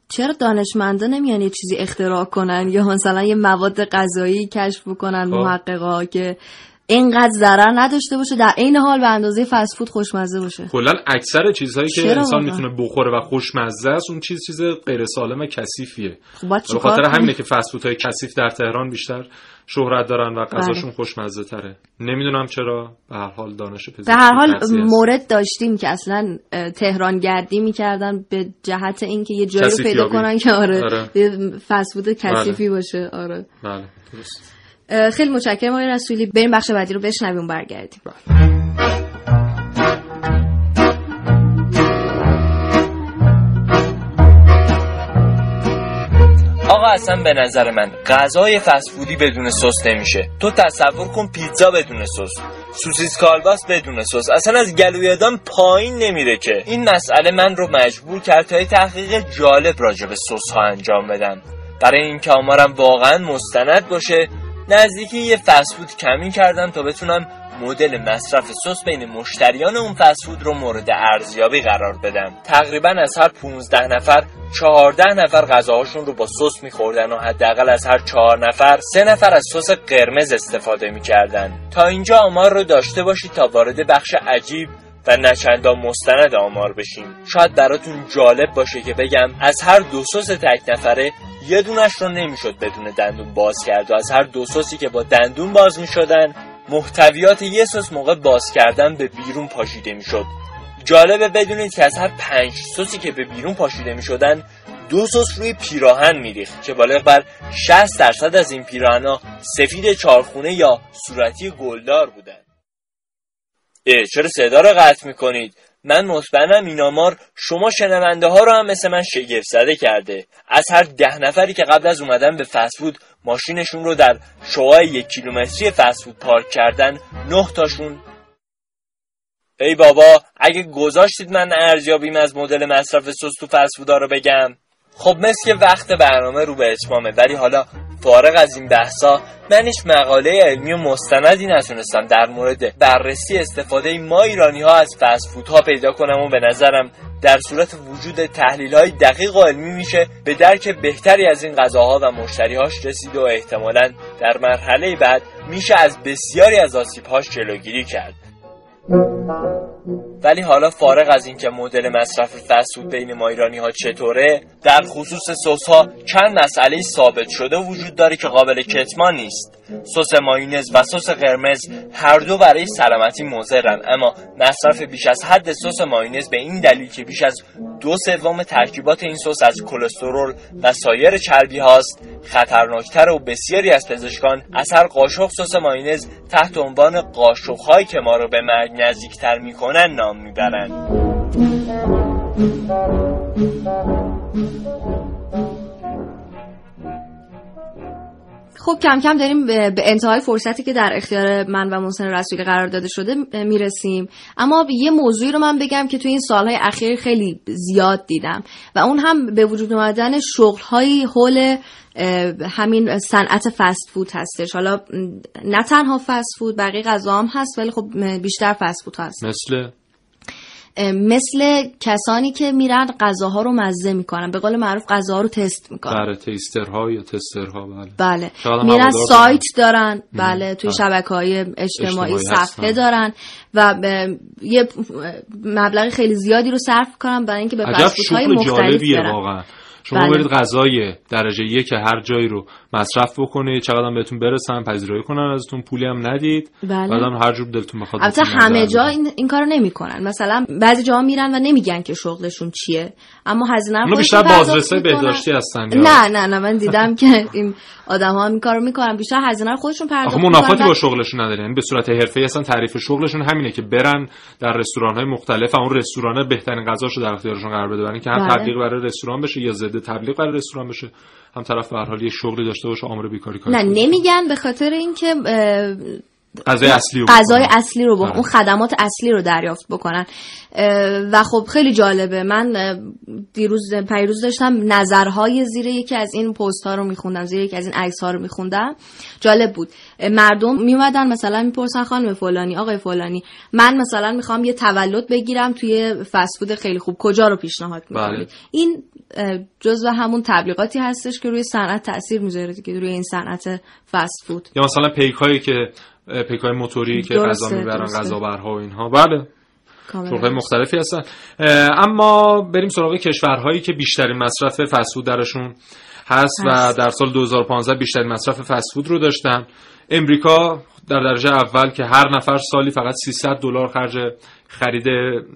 چرا دانشمندا نمیان یه چیزی اختراع کنن یا مثلا یه مواد غذایی کشف بکنن محققا که اینقدر ضرر نداشته باشه در عین حال به اندازه فست فود خوشمزه باشه. کلا اکثر چیزهایی که انسان می‌تونه بخوره و خوشمزه است اون چیز چیز غیر سالم و کثیفیه. خب به خاطر همینه که فست فودهای کثیف در تهران بیشتر شهرت دارن و غذاشون بله. خوشمزه تره. نمی‌دونم چرا به هر حال دانش پزشکی به هر حال مورد داشتیم که اصلا تهران گردی می‌کردن به جهت اینکه یه جایی پیدا کنن که آره, آره. فست فود کثیفی بله. باشه. آره. بله درست. خیلی متشکرم آقای رسولی. بریم بخش بعدی رو بشنویم برگردیم. آقا اصلا به نظر من غذای فست‌فودی بدون سس نمیشه. تو تصور کن پیتزا بدون سس سوسیس کالباس بدون سس. اصلا از گلو پایین نمیره که. این مسئله من رو مجبور کرد تا تحقیق جالب راجع به سس ها انجام بدم. برای اینکه آمارم واقعا مستند باشه نزدیکی یه فست‌فود کمین کردم تا بتونم مدل مصرف سس بین مشتریان اون فست‌فود رو مورد ارزیابی قرار بدم. تقریبا از هر 15 نفر 14 نفر غذاهاشون رو با سس میخوردن و حداقل از هر 4 نفر سه نفر از سس قرمز استفاده می‌کردن. تا اینجا آمار رو داشته باشید تا وارد بخش عجیب و نچندان مستند آمار بشیم شاید براتون جالب باشه که بگم از هر دو سس تک نفره یه دونش رو نمی‌شد بدون دندون باز کرد و از هر دو سسی که با دندون باز می‌شدن محتویات یه سس موقع باز کردن به بیرون پاشیده می‌شد. جالبه بدونید که از هر پنج سوسی که به بیرون پاشیده می‌شدن دو سس روی پیراهن میریخت که بالغ بر 60 درصد از این پیراهن سفید چارخونه یا صورتی گلدار بودن. اه چرا صدا رو قطع می‌کنید؟ من مطمئنم این آمار شما شنونده ها رو هم مثل من شگفت زده کرده. از هر ده نفری که قبل از اومدن به فسفود ماشینشون رو در شعاع یک کیلومتری فسفود پارک کردن نه تاشون. ای بابا اگه گذاشتید من ارزیابیم از مدل مصرف سس تو فسفودا رو بگم. خب مثل که وقت برنامه رو به اتمامه ولی حالا فارغ از این بحثا من هیچ مقاله علمی و مستندی نتونستم در مورد بررسی استفاده ما ایرانی ها از فسفود ها پیدا کنم و به نظرم در صورت وجود تحلیل های دقیق و علمی میشه به درک بهتری از این غذاها و مشتریهاش رسید و احتمالا در مرحله بعد میشه از بسیاری از آسیبهاش جلوگیری کرد. ولی حالا فارغ از اینکه مدل مصرف فست‌فود بین ما ایرانی ها چطوره در خصوص سس ها چند مسئله ثابت شده وجود داره که قابل کتمان نیست. سس مایونز و سس قرمز هر دو برای سلامتی مضرن. اما مصرف بیش از حد سس مایونز به این دلیل که بیش از دو سوم ترکیبات این سس از کلسترول و سایر چربی هاست خطرناکتر و بسیاری از پزشکان اثر قاشق سس مایونز تحت عنوان قاشق هایی که ما رو به مرگ نزدیکتر می‌کنن نام می‌برن خب کم کم داریم به انتهای فرصتی که در اختیار من و محسن رسولی قرار داده شده می‌رسیم. اما یه موضوعی رو من بگم که توی این سالهای اخیر خیلی زیاد دیدم و اون هم به وجود اومدن شغلهایی حول همین صنعت فست فود هستش. حالا نه تنها فست فود بقیه غذا هم هست ولی خب بیشتر فست فود هست. مثل؟ مثل کسانی که میرن غذاها رو مزه می‌کنن. به قول معروف غذاها رو تست می‌کنن. بله تیسترها یا تسترها بله. بله. میرن سایت دارن. بله توی بله. شبکه های اجتماعی صفحه دارن و یه مبلغ خیلی زیادی رو صرف کنن برای اینکه به فست های مختلف برن. شما بله. برید غذای درجه یک هر جایی رو مصرف بکنید. چقدر بهتون برسن پذیرایی کنن ازتون پولی هم ندید. بله. بعدم هر جور دلتون بخواد البته همه جا این, این کارو نمی‌کنن. مثلا بعضی جاها میرن و نمیگن که شغلشون چیه. اما هزینه رو بیشتر بازرسای بهداشتی هستن نه نه نه. من دیدم که این آدم ها این کارو می‌کنن. بیشتر هزینه رو خودشون پرداخت می‌کنن. منافاتی با شغلشون ندارن. یعنی به صورت حرفه‌ای اصلا تعریف شغلشون همینه که برن در رستوران های مختلف اون رستوران بهترین غذاشو در اختیارشون قرار بده. اینکه هم بله. تبلیغ برای رستوران بشه یا ضد تبلیغ برای رستوران بشه هم طرف به هر حال یه شغلی داشته باشه آمار بیکاری کنه نه نمیگن به خاطر اینکه غذای اصلی رو غذای اصلی رو بخورن. اون خدمات اصلی رو دریافت بکنن. و خب خیلی جالبه. من دیروز پیروز داشتم نظرهای زیر یکی از این پست ها رو میخوندم زیر یکی از این عکس ها رو میخوندم. جالب بود. مردم میومدن مثلا می‌پرسن خانم فلانی آقای فلانی من مثلا می‌خوام یه تولد بگیرم توی فسفود خیلی خوب کجا رو پیشنهاد می‌کنید؟ بله. این جزء همون تبلیغاتی هستش که روی صنعت تاثیر می‌ذاره که روی این صنعت فست فود. یا مثلا پیک هایی که پیک های موتوری که غذا می‌برن غذا برها و اینها. بله. شغلهای مختلفی هستن. اما بریم سراغ کشورهایی که بیشترین مصرف فسفود درشون هست و در سال 2015 بیشترین مصرف فسفود رو داشتن. امریکا در درجه اول که هر نفر سالی فقط 300 دلار خرج خرید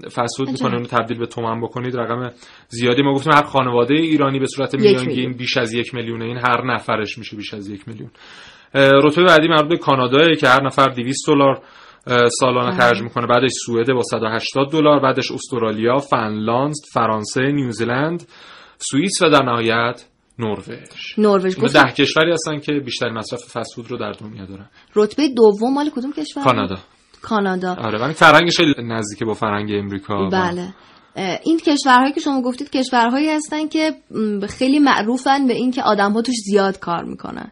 فسفود می‌کنه. اونو تبدیل به تومن بکنید. رقم زیادی. ما گفتیم هر خانواده ایرانی به صورت میانگین بیش از یک میلیون این هر نفرش میشه بیش از یک میلیون. رتبه بعدی مربوط به کانادا که هر نفر 200 دلار سالانه خرج می‌کنه. بعدش سوئد با 180 دلار بعدش استرالیا فنلاند فرانسه نیوزلند سوئیس و در نهایت نروژ. نروژ. ده کشوری هستن که بیشتر مصرف فسفود رو در دنیا دارن. رتبه دوم مال کدوم کشور؟ کانادا. کانادا. آره ولی فرهنگش نزدیک با فرهنگ امریکا بله. این کشورهایی که شما گفتید کشورهایی هستن که خیلی معروفن به اینکه آدم ها توش زیاد کار می‌کنن.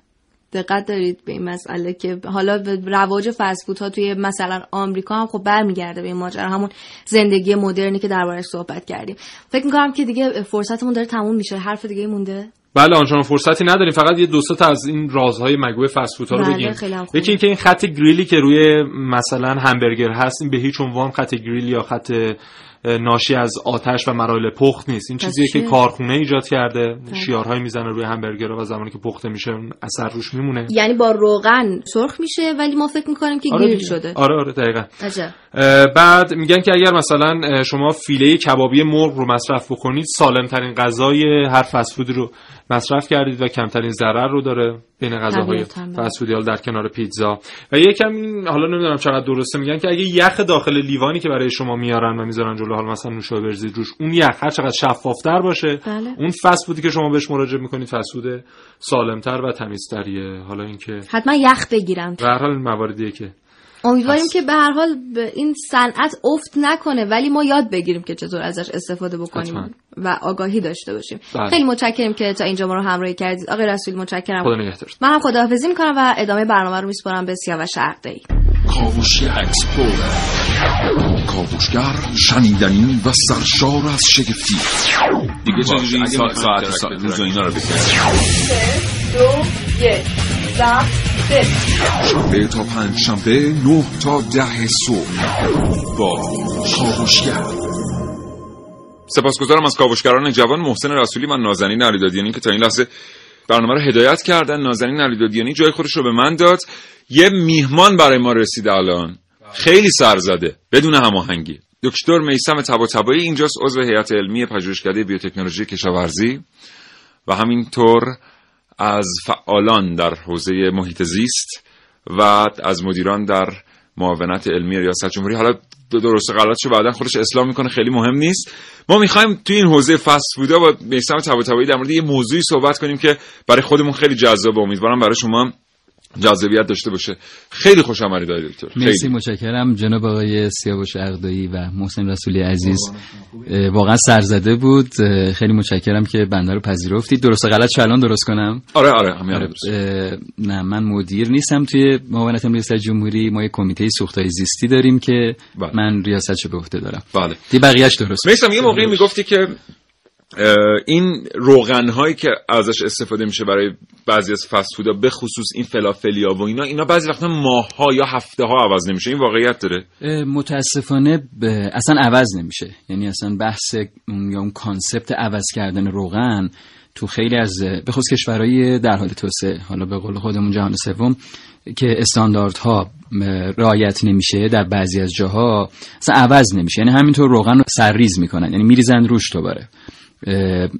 دقت دارید به این مسئله که حالا به رواج فسفود ها توی مثلا آمریکا هم خب برمیگرده به این ماجرا همون زندگی مدرنی که دربارش صحبت کردیم. فکر می‌کنم که دیگه فرصتمون داره تموم میشه حرف دیگه مونده؟ بله آنچنان فرصتی نداریم. فقط یه دو تا از این رازهای مگوی فسفود ها رو بله، بگیم. یکی اینکه این خط گریلی که روی مثلا همبرگر هست این به هیچ عنوان خط گریل یا خط ناشی از آتش و مراحل پخت نیست. این چیزیه که کارخونه ایجاد کرده. بله. شیارهای می‌زنه روی همبرگر و زمانی که پخته میشه اثر روش میمونه. یعنی با روغن سرخ میشه ولی ما فکر می‌کنیم که آره گریل شده. آره آره دقیقا. بعد میگن که اگر مثلا شما فیله کبابی مرغ رو مصرف بکنید سالم ترین غذای هر فسفودی رو مصرف کردید و کمترین ضرر رو داره بین غذاهای فسفودی در کنار پیتزا. و یکم حالا نمی‌دونم چقدر درسته میگن که اگه یخ داخل لیوانی که برای شما میارن و می‌ذارن جلو حال مثلا نوشابه بریزید روش اون یخ هر چقدر شفافتر باشه بله. اون فسفودی که شما بهش مراجعه می‌کنید فسفود سالمتر و تمیزتریه. حالا اینکه حتما یخ بگیرن به هر حال مواردیه که امیدواریم که به هر حال به این صنعت افت نکنه ولی ما یاد بگیریم که چطور ازش استفاده بکنیم. و آگاهی داشته باشیم. بله. خیلی متشکرم که تا اینجا ما رو همراهی کردید. آقای رسول متشکرم. خدا نگهدارت من هم خداحافظی می‌کنم و ادامه برنامه رو میسپارم به سیاوش عقدی کاوشی کاوشگر شنیدنی و سرشار از شگفتی. دیگه چه ساعت روز اینا رو بکنیم دو یک زهر شنبه تا پنج شنبه نه تا ده صبح. با کاوشگر. سپاسگزارم از کاوشگران جوان محسن رسولی و نازنین علیدادیانی که تا این لحظه برنامه رو هدایت کردن. نازنین علیدادیانی جای خودش رو به من داد. یه میهمان برای ما رسیده الان. خیلی سرزده بدون هماهنگی. دکتر میسم طباطبایی اینجاست عضو هیئت علمی پژوهشکده بیوتکنولوژی کشاورزی. و همینطور از فعالان در حوزه محیط زیست و از مدیران در معاونت علمی ریاست جمهوری. حالا درست غلطشو بعدا خودش اصلاح می‌کنه خیلی مهم نیست. ما می‌خوایم توی این حوزه فست فودا با میسم طباطبایی در مورد یه موضوعی صحبت کنیم که برای خودمون خیلی جذاب امیدوارم برای شما جذابیت داشته باشه. خیلی خوش آمدید دکتر. مرسی متشکرم. جناب آقای سیاوش اقدایی و محسن رسولی عزیز واقعا سرزده بود. خیلی متشکرم که بنده رو پذیرفتید. درست و غلط الان درست کنم؟ آره آره همین نه من مدیر نیستم. توی معاونت ریاست جمهوری ما یک کمیته سوختای زیستی داریم که بله. من ریاستش به عهده دارم. بله. دی بقیه‌اش درست میسم یه موقعی می‌گفتی که این روغن هایی که ازش استفاده میشه برای بعضی از فست فودا به خصوص این فلافلیا و اینا اینا بعضی وقتا ماه ها یا هفته ها عوض نمیشه. این واقعیت داره. متاسفانه اصلا عوض نمیشه. یعنی اصلا بحث یا اون کانسپت عوض کردن روغن تو خیلی از به خصوص کشورهای در حال توسعه حالا به قول خودمون جهان سوم که استانداردها رعایت نمیشه در بعضی از جاها اصلا عوض نمیشه. یعنی همینطور روغن رو سرریز می‌کنن. یعنی میریزن روش دوباره.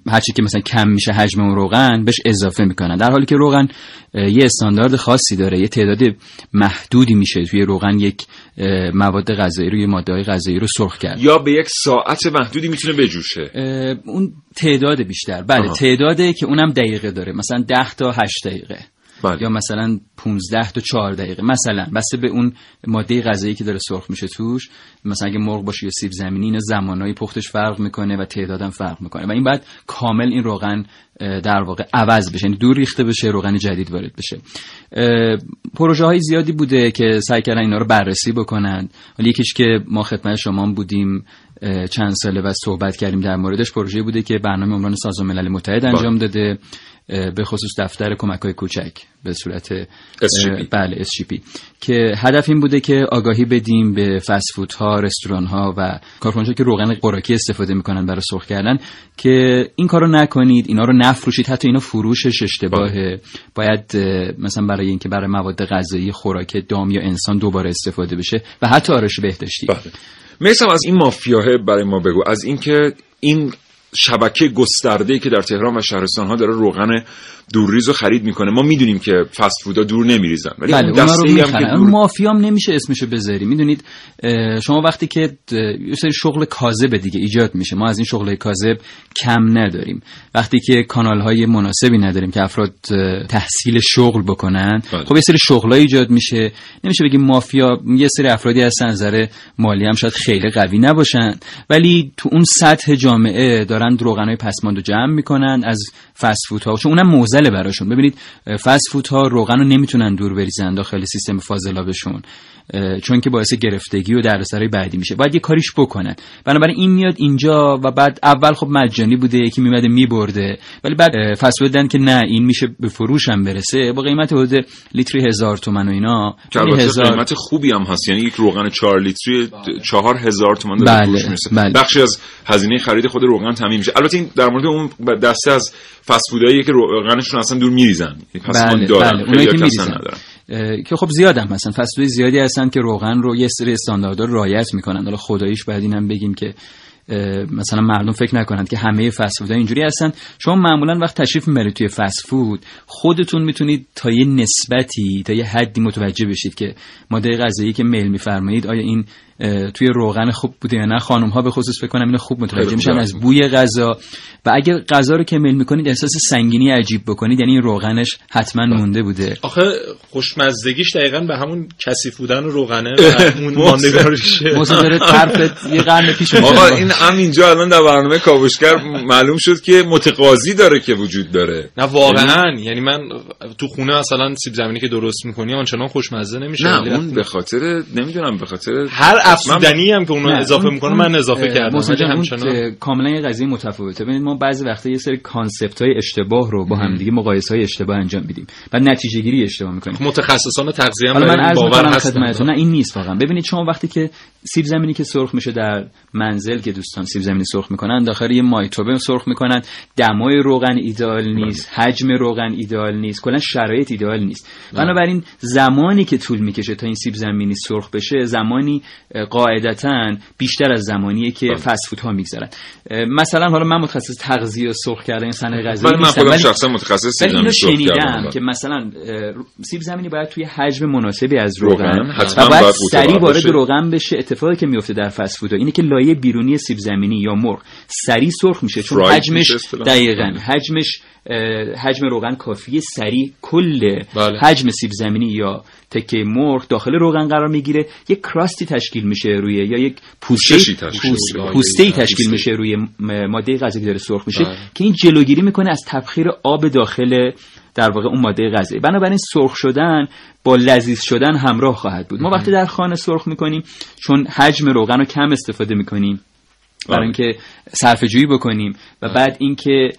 هرچی که مثلا کم میشه حجم اون روغن بهش اضافه می‌کنن. در حالی که روغن یه استاندارد خاصی داره یه تعداد محدودی میشه توی روغن یک مواد غذایی رو یه ماده غذایی رو سرخ کرد. یا به یک ساعت محدودی می‌تونه بجوشه. اون تعداد بیشتر. بله تعداده که اونم دقیقه داره. مثلا 10 تا 8 دقیقه. بله. یا مثلا 15 تا 4 دقیقه. مثلا بسته به اون ماده غذایی که داره سرخ میشه توش. مثلا اگه مرغ باشه یا سیب زمینی اینا زمانهای پختش فرق می‌کنه و تعدادم فرق می‌کنه. و این بعد کامل این روغن در واقع عوض بشه. یعنی دور ریخته بشه روغن جدید وارد بشه. پروژه های زیادی بوده که سعی کردن اینا رو بررسی بکنن. ولی یکیش که ما خدمت شما بودیم چند ساله و صحبت کردیم در موردش پروژه بوده که برنامه عمران سازمان ملل متحد انجام داده. به خصوص دفتر کمک های کوچک به صورت SGP. بله SGP که هدف این بوده که آگاهی بدیم به فست ها رستوران ها و کارخانج‌ها که روغن خوراکی استفاده می‌کنن برای سرخ کردن که این کارو نکنید اینا رو نفروشید حتی اینا فروشش اشتباهه باید مثلا برای اینکه برای مواد غذایی خوراک دام یا انسان دوباره استفاده بشه و حتی آرایش بهداشتی بله. مثلا از این مافیاه برای ما بگو از اینکه این شبکه گسترده که در تهران و شهرستان ها داره روغن دورریز رو خرید می‌کنه. ما می‌دونیم که فست فودا دور نمیریزن. ولی بله دسته هم که دور... مافیام نمیشه اسمشو بذاری. می‌دونید شما وقتی که یه سری شغل کاذب دیگه ایجاد میشه. ما از این شغل کاذب کم نداریم. وقتی که کانال های مناسبی نداریم که افراد تحصیل شغل بکنن بله. خب یه سری شغل ایجاد میشه. نمیشه بگیم مافیا یه سری افرادی از نظر مالی هم شاید خیلی قوی نباشن. ولی تو اون سطح جامعه دارن روغن های پسماند رو جمع می‌کنن از فست فود ها چون اونم موزله براشون. ببینید فست فود ها روغن رو نمی‌تونن دور بریزن داخل سیستم فاضلابشون. چون که باعث گرفتگی و دردسرای بعدی میشه. باید یه کاریش بکنن. بنابراین این میاد اینجا و بعد اول خب مجانی بوده یکی میمده میبرده. ولی بعد فسودن که نه این میشه به فروش هم برسه. با قیمت حدود لیتری هزار تومن و اینا. هزار... قیمت خوبی هم هست. یعنی یک روغن چهار لیتری چهار هزار تومن بله. فروش می‌رسه. بله. بخشی از هزینه خرید خود روغن تامین میشه. البته این در مورد اون دسته از فسفودایی که روغنشون اصلا دور میریزن. پس بله. دارن. بله. که میریزن. که خب زیاد هم هستن. فصلهای زیادی هستن که روغن رو یه سری استانداردها رعایت می‌کنن. حالا خداییش باید اینم بگیم که مثلا مردم فکر نکنند که همه فست فود اینجوری هستن. شما معمولا وقت تشریف می‌برید توی فست فود خودتون می‌تونید تا یه نسبتی تا یه حدی متوجه بشید که ماده غذایی که میل میفرمایید آیا این توی روغن خوب بوده یا نه. خانم ها به خصوص فکر کنم اینو خوب متوجه میشن از بوی غذا. و اگر غذا رو که میل می‌کنید احساس سنگینی عجیب بکنید یعنی این روغنش حتما مونده بوده. آخه خوشمزدگیش دقیقا به همون کثیف بودن روغنه و (laughs) موسی داره طرف یه قرن پیش (laughs) آقا. این همینجا الان در برنامه کاوشگر معلوم شد که متقاضی داره که وجود داره. نه واقعا. یعنی من تو خونه مثلا سیب زمینی که درست می‌کنی آنچنان خوشمزه نمیشه. نه اون به خاطر نمی‌دونم به خاطر هر افزودنی هم که اون اضافه می‌کنه من اضافه کردم. کاملا یه قضیه متفاوته. ببینید ما بعضی وقتا یه سری کانسپت های اشتباه رو با هم دیگه مقایسه های اشتباه انجام میدیم و نتیجه گیری اشتباه می‌کنیم. متخصصان تغذیه هم من باور هستن. نه این نیست واقعا. ببینید شما وقتی که سیب زمینی که سرخ میشه در منزل که دوستان سیب زمینی سرخ می‌کنن داخل یه مایتوبه سرخ می‌کنن. دمای روغن ایدال نیست حجم روغن ایدال نیست کلا شرایط ایدال نیست. بنابراین زمانی که طول می‌کشه تا این سیب زمینی سرخ بشه زمانی قاعدتا بیشتر از زمانیه که فست ها میگذرن. مثلا حالا من متخصص تغذیه سرخ کردن صنایع غذایی من شخصا متخصص سیب زمینی شنیدم که مثلا سیب زمینی باید توی حجم مناسبی از روغن و باید سریع وارد روغن بشه. اتفاقی که میفته در فست فود اینه که لایه بیرونی سیب زمینی یا مرغ سریع سرخ میشه چون حجمش دقیقاً. حجمش حجم روغن کافیه سریع کل بله. حجم سیب زمینی یا تکه مرغ داخل روغن قرار می‌گیره. یک کراستی تشکیل میشه روی یا یک پوسته پوسته تشکیل میشه؟ روی ماده غذایی که داره سرخ میشه بله. که این جلوگیری می‌کنه از تبخیر آب داخل در واقع اون ماده غذایی. بنابراین سرخ شدن با لذیذ شدن همراه خواهد بود. ما وقتی در خانه سرخ می‌کنیم چون حجم روغن رو کم استفاده می‌کنیم برای بله. اینکه صرفه جویی بکنیم. و بعد اینکه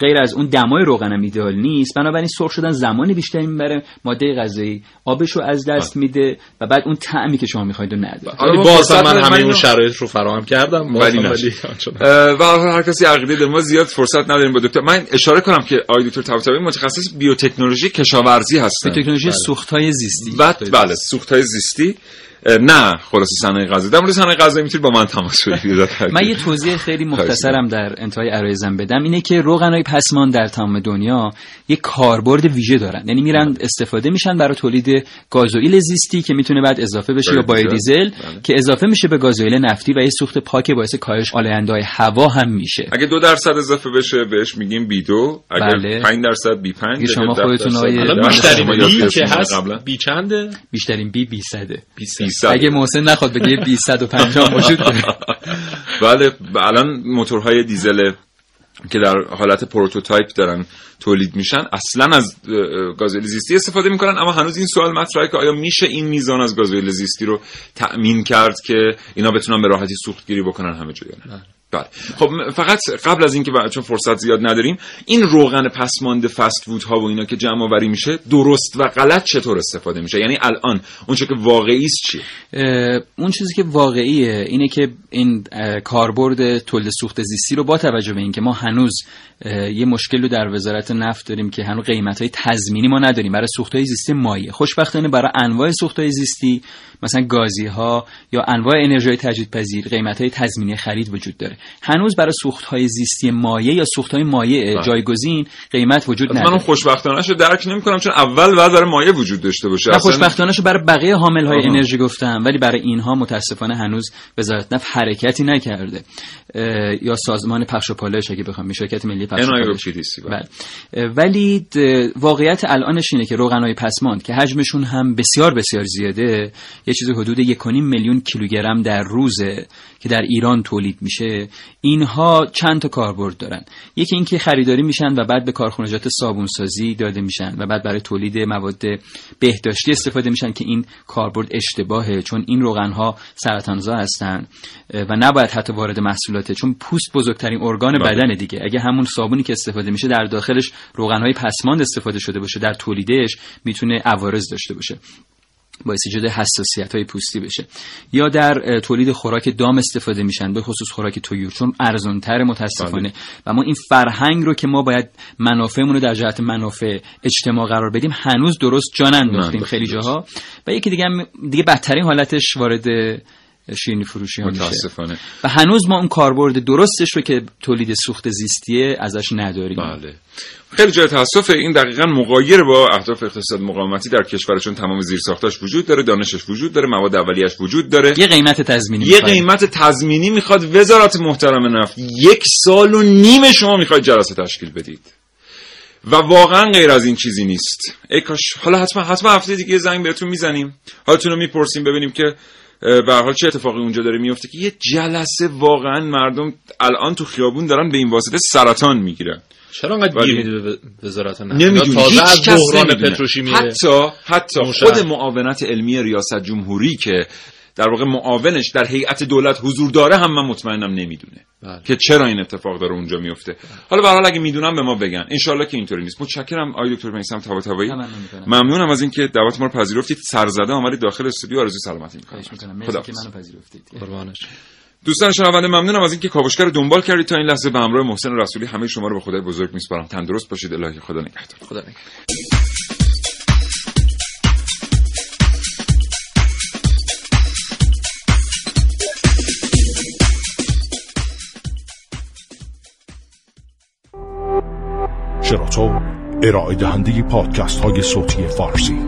غیر از اون دمای روغن هم ایدئال نیست بنابراین سرخ شدن زمانی بیشتری می‌بره ماده غذایی آبش رو از دست بله. میده و بعد اون طعمی که شما می‌خواید رو نداره. ولی باز من همه اون شرایط رو فراهم کردم. ولی و هر کسی عقیده داره ما زیاد فرصت نداریم با دکتر. من اشاره کنم که آقای دکتر طباطبایی متخصص بیوتکنولوژی کشاورزی هستن. بیوتکنولوژی بله. سوختهای زیستی. بله سوختهای زیستی. نه خلاص صنایع غذایی در مورد صنایع غذایی می‌تونید با من تماس بگیرید. (laughs) من یه توضیح خیلی مختصرم در انتهای عرایزم بدم. اینه که روغنای پسماند در تمام دنیا یه کاربرد ویژه دارن. یعنی میرن استفاده میشن برای تولید گازوئیل زیستی که می‌تونه بعد اضافه بشه یا biodiesel بله. که اضافه میشه به گازوئیل نفتی و یه سوخت پاک باعث کاهش آلاینده‌های هوا هم میشه. اگه دو درصد اضافه بشه بهش میگیم B دو. اگه بله. 5 درصد B 5 شما خودتون آیه بیشترین B که هست B چنده؟ بیشترین B 200 اگه محسن نخواد بگه 250 (laughs) وجود داره. بله الان موتورهای دیزل که در حالت prototype دارن تولید میشن اصلا از گازوئیل زیستی استفاده می‌کنن اما هنوز این سوال مطرحه که آیا میشه این میزان از گازوئیل زیستی رو تأمین کرد که اینا بتونن به راحتی سوختگیری بکنن همه جا نه؟ بله. خب فقط قبل از اینکه چون فرصت زیاد نداریم این روغن پسمانده فست فود ها و اینا که جمع آوری میشه درست و غلط چطور استفاده میشه؟ یعنی الان اون که واقعی است چیه اون چیزی که واقعیه اینه که این کاربرد تولید سوخت زیستی رو با توجه به اینکه ما هنوز یه مشکل رو در وزارت نفت داریم که هنوز قیمت های تضمینی ما نداریم برای سوخت های زیستی مایع. خوشبختانه برای انواع سوخت های زیستی مثلا گازی ها یا انواع انرژی تجدیدپذیر قیمت های تضمینی خرید وجود داره. هنوز برای سوخت های زیستی مایع یا سوخت های مایع بله. جایگزین قیمت وجود نداره من خوشبختانه شو درک نمی‌کنم چون اول بعد برای مایع وجود داشته باشه. نه خوشبختانه شو برای بقیه حامل های انرژی گفتم ولی برای اینها متاسفانه هنوز وزارت نفت حرکتی نکرده. یا سازمان پخش و پالایش اگه بخوام شرکت ملی پخش و پالایش بله. ولی واقعیت الانش اینه که روغنای پسماند که حجمشون هم بسیار بسیار زیاده یه چیز حدود 1.5 میلیون کیلوگرم در روزه. که در ایران تولید میشه اینها چند تا کاربرد دارن. یکی اینکه خریداری میشن و بعد به کارخانجات صابونسازی داده میشن و بعد برای تولید مواد بهداشتی استفاده میشن که این کاربرد اشتباهه چون این روغن ها سرطانزا هستن و نباید حتی وارد محصولاته چون پوست بزرگترین ارگان بله. بدن دیگه. اگه همون صابونی که استفاده میشه در داخلش روغن های پسماند استفاده شده باشه در تولیدش می‌تونه عوارض داشته باشه. باعث ایجاد حساسیت های پوستی بشه. یا در تولید خوراک دام استفاده میشن به خصوص خوراک تویور چون ارزانتر متاسفانه. بله. و ما این فرهنگ رو که ما باید منافعمون رو در جهت منافع اجتماع قرار بدیم هنوز درست جان انداختیم خیلی جاها. و یکی دیگه دیگه بدترین حالتش وارد شیرینی فروشی ها متاسفانه. و هنوز ما اون کاربرد درستش رو که تولید سوخت زیستیه ازش نداریم. بله. خیلی جای تاسف این دقیقا مقایر با اهداف اقتصاد مقاومتی در کشور چون تمام زیرساختاش وجود داره دانشش وجود داره مواد اولیش وجود داره. یه قیمت تضمینی یه قیمت تضمینی می‌خواد وزارت محترم نفت یک سال و نیم شما می‌خواید جلسه تشکیل بدید. و واقعا غیر از این چیزی نیست. ای کاش حالا حتما حتما هفته دیگه زنگ بهتون می‌زنیم. حالتون رو می‌پرسیم ببینیم که به حال چه اتفاقی اونجا داره میفته که یه جلسه واقعا مردم الان تو خیابون دارن به این واسطه سرطان می‌گیرن. چرا انقدر گیر میده به وزارت نمی‌دونی. تازه از بحران پتروشیمی حتی حتی خود معاونت علمی ریاست جمهوری که در واقع معاونش در هیئت دولت حضور داره هم من مطمئنم نمی‌دونه. بله. که چرا این اتفاق داره اونجا میفته حالا به حال اگه می‌دونم به ما بگن. ان که اینطوری نیست. متشکرم آقای دکتر میسم طباطبایی. ممنونم از اینکه دعوت ما رو پذیرفتید. سرزده آمدید داخل استودیو. آرزوی سلامتی می‌کنم. خدا که منو پذیرفتید. دوستان شنونده ممنونم از اینکه کاوشگر دنبال کردید تا این لحظه به همراه محسن رسولی. همه شما رو به خدای بزرگ میسپارم. تندرست باشید. الهی خدا نگهدار. خدا نگهدار. شراطو ارائه دهنده پادکست های صوتی فارسی.